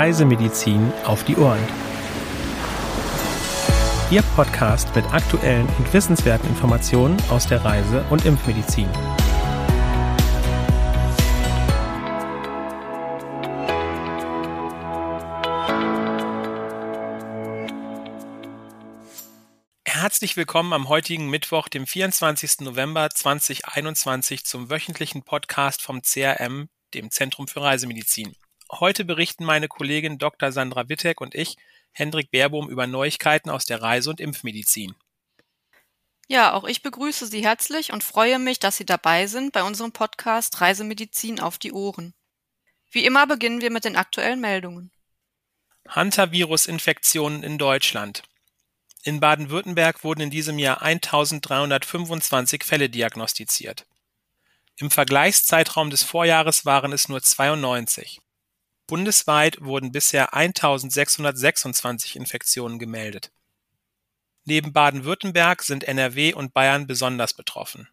Reisemedizin auf die Ohren. Ihr Podcast mit aktuellen und wissenswerten Informationen aus der Reise- und Impfmedizin. Herzlich willkommen am heutigen Mittwoch, dem 24. November 2021 zum wöchentlichen Podcast vom CRM, dem Zentrum für Reisemedizin. Heute berichten meine Kollegin Dr. Sandra Wittek und ich, Hendrik Baerbohm, über Neuigkeiten aus der Reise- und Impfmedizin. Ja, auch ich begrüße Sie herzlich und freue mich, dass Sie dabei sind bei unserem Podcast Reisemedizin auf die Ohren. Wie immer beginnen wir mit den aktuellen Meldungen. Hantavirus-Infektionen in Deutschland. In Baden-Württemberg wurden in diesem Jahr 1325 Fälle diagnostiziert. Im Vergleichszeitraum des Vorjahres waren es nur 92. Bundesweit wurden bisher 1626 Infektionen gemeldet. Neben Baden-Württemberg sind NRW und Bayern besonders betroffen.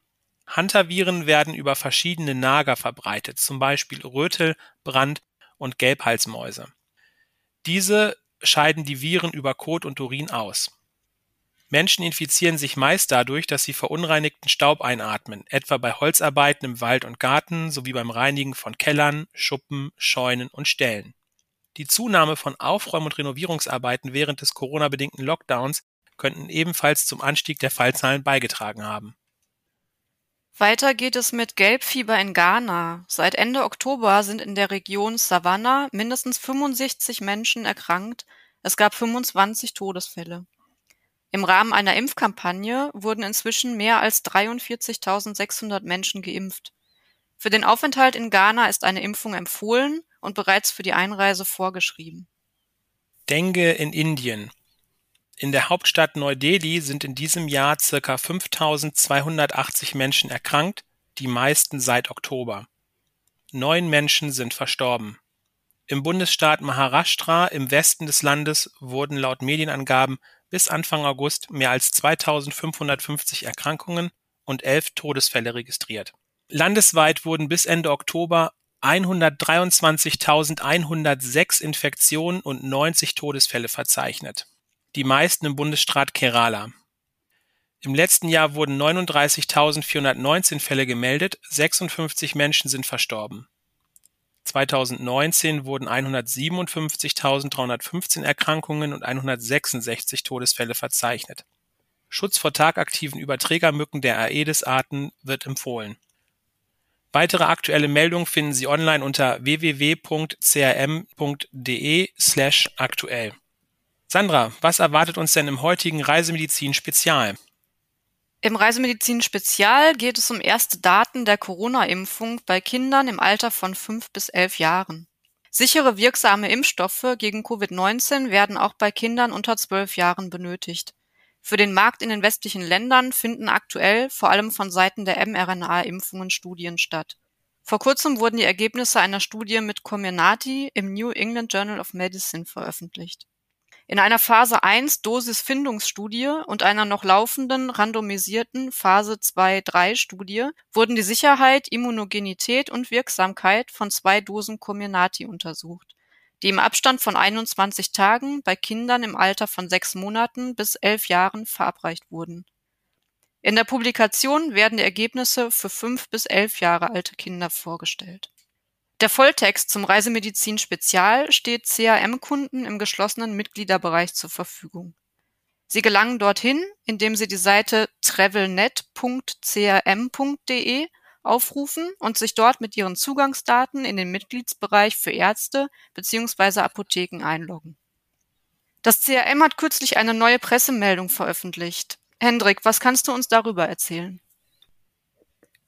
Hantaviren werden über verschiedene Nager verbreitet, zum Beispiel Rötel, Brand und Gelbhalsmäuse. Diese scheiden die Viren über Kot und Urin aus. Menschen infizieren sich meist dadurch, dass sie verunreinigten Staub einatmen, etwa bei Holzarbeiten im Wald und Garten sowie beim Reinigen von Kellern, Schuppen, Scheunen und Ställen. Die Zunahme von Aufräum- und Renovierungsarbeiten während des Corona-bedingten Lockdowns könnten ebenfalls zum Anstieg der Fallzahlen beigetragen haben. Weiter geht es mit Gelbfieber in Ghana. Seit Ende Oktober sind in der Region Savannah mindestens 65 Menschen erkrankt. Es gab 25 Todesfälle. Im Rahmen einer Impfkampagne wurden inzwischen mehr als 43.600 Menschen geimpft. Für den Aufenthalt in Ghana ist eine Impfung empfohlen und bereits für die Einreise vorgeschrieben. Dengue in Indien. In der Hauptstadt Neu-Delhi sind in diesem Jahr ca. 5.280 Menschen erkrankt, die meisten seit Oktober. Neun Menschen sind verstorben. Im Bundesstaat Maharashtra im Westen des Landes wurden laut Medienangaben bis Anfang August mehr als 2550 Erkrankungen und elf Todesfälle registriert. Landesweit wurden bis Ende Oktober 123.106 Infektionen und 90 Todesfälle verzeichnet, die meisten im Bundesstaat Kerala. Im letzten Jahr wurden 39.419 Fälle gemeldet, 56 Menschen sind verstorben 2019 wurden 157.315 Erkrankungen und 166 Todesfälle verzeichnet. Schutz vor tagaktiven Überträgermücken der Aedes-Arten wird empfohlen. Weitere aktuelle Meldungen finden Sie online unter www.crm.de/aktuell. Sandra, was erwartet uns denn im heutigen Reisemedizin Spezial? Im Reisemedizin Spezial geht es um erste Daten der Corona-Impfung bei Kindern im Alter von fünf bis elf Jahren. Sichere wirksame Impfstoffe gegen Covid-19 werden auch bei Kindern unter zwölf Jahren benötigt. Für den Markt in den westlichen Ländern finden aktuell vor allem von Seiten der mRNA-Impfungen Studien statt. Vor kurzem wurden die Ergebnisse einer Studie mit Comirnaty im New England Journal of Medicine veröffentlicht. In einer Phase 1 Dosis-Findungsstudie und einer noch laufenden randomisierten Phase 2-3-Studie wurden die Sicherheit, Immunogenität und Wirksamkeit von zwei Dosen Comirnaty untersucht, die im Abstand von 21 Tagen bei Kindern im Alter von sechs Monaten bis elf Jahren verabreicht wurden. In der Publikation werden die Ergebnisse für fünf bis elf Jahre alte Kinder vorgestellt der Volltext zum Reisemedizin Spezial steht CRM-Kunden im geschlossenen Mitgliederbereich zur Verfügung. Sie gelangen dorthin, indem Sie die Seite travelnet.crm.de aufrufen und sich dort mit Ihren Zugangsdaten in den Mitgliedsbereich für Ärzte bzw. Apotheken einloggen. Das CRM hat kürzlich eine neue Pressemeldung veröffentlicht. Hendrik, was kannst du uns darüber erzählen?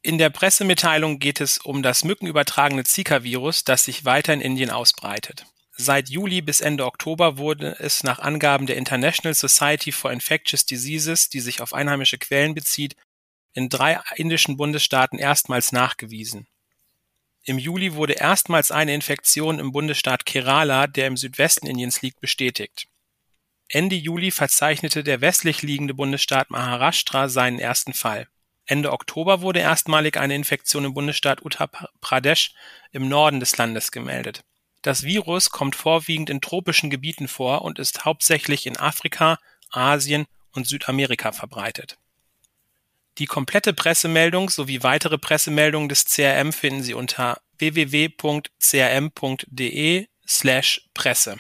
In der Pressemitteilung geht es um das mückenübertragene Zika-Virus, das sich weiter in Indien ausbreitet. Seit Juli bis Ende Oktober wurde es nach Angaben der International Society for Infectious Diseases, die sich auf einheimische Quellen bezieht, in drei indischen Bundesstaaten erstmals nachgewiesen. Im Juli wurde erstmals eine Infektion im Bundesstaat Kerala, der im Südwesten Indiens liegt, bestätigt. Ende Juli verzeichnete der westlich liegende Bundesstaat Maharashtra seinen ersten Fall. Ende Oktober wurde erstmalig eine Infektion im Bundesstaat Uttar Pradesh im Norden des Landes gemeldet. Das Virus kommt vorwiegend in tropischen Gebieten vor und ist hauptsächlich in Afrika, Asien und Südamerika verbreitet. Die komplette Pressemeldung sowie weitere Pressemeldungen des CRM finden Sie unter www.crm.de/presse.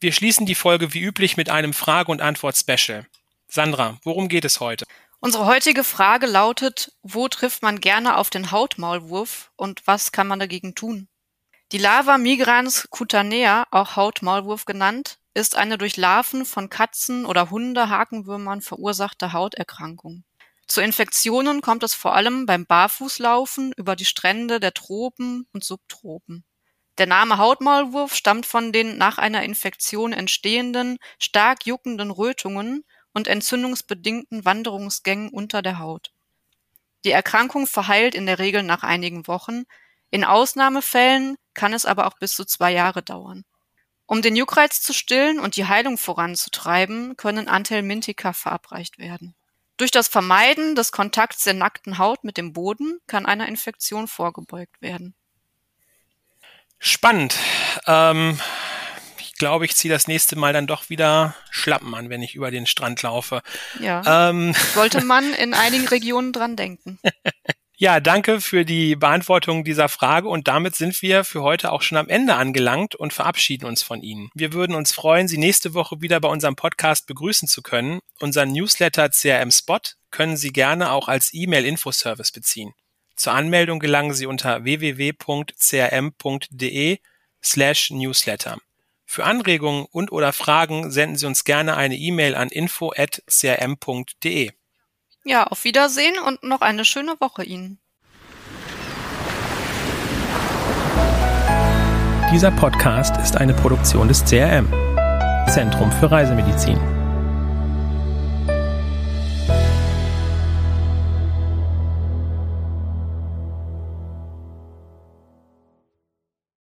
Wir schließen die Folge wie üblich mit einem Frage- und Antwort-Special. Sandra, worum geht es heute? Unsere heutige Frage lautet, wo trifft man gerne auf den Hautmaulwurf und was kann man dagegen tun? Die Larva migrans cutanea, auch Hautmaulwurf genannt, ist eine durch Larven von Katzen oder Hunde-Hakenwürmern verursachte Hauterkrankung. Zu Infektionen kommt es vor allem beim Barfußlaufen über die Strände der Tropen und Subtropen. Der Name Hautmaulwurf stammt von den nach einer Infektion entstehenden, stark juckenden Rötungen und entzündungsbedingten Wanderungsgängen unter der Haut. Die Erkrankung verheilt in der Regel nach einigen Wochen, in Ausnahmefällen kann es aber auch bis zu zwei Jahre dauern. Um den Juckreiz zu stillen und die Heilung voranzutreiben, können Anthelmintika verabreicht werden. Durch das Vermeiden des Kontakts der nackten Haut mit dem Boden kann einer Infektion vorgebeugt werden. Spannend. Ähm, glaube, ich ziehe das nächste Mal dann doch wieder Schlappen an, wenn ich über den Strand laufe. Ja. Ähm. Sollte man in einigen Regionen dran denken. Ja, danke für die Beantwortung dieser Frage und damit sind wir für heute auch schon am Ende angelangt und verabschieden uns von Ihnen. Wir würden uns freuen, Sie nächste Woche wieder bei unserem Podcast begrüßen zu können. Unseren Newsletter CRM Spot können Sie gerne auch als E-Mail-Infoservice beziehen. Zur Anmeldung gelangen Sie unter www.crm.de slash newsletter. Für Anregungen und/oder Fragen senden Sie uns gerne eine E-Mail an info@crm.de. Ja, auf Wiedersehen und noch eine schöne Woche Ihnen. Dieser Podcast ist eine Produktion des CRM, Zentrum für Reisemedizin.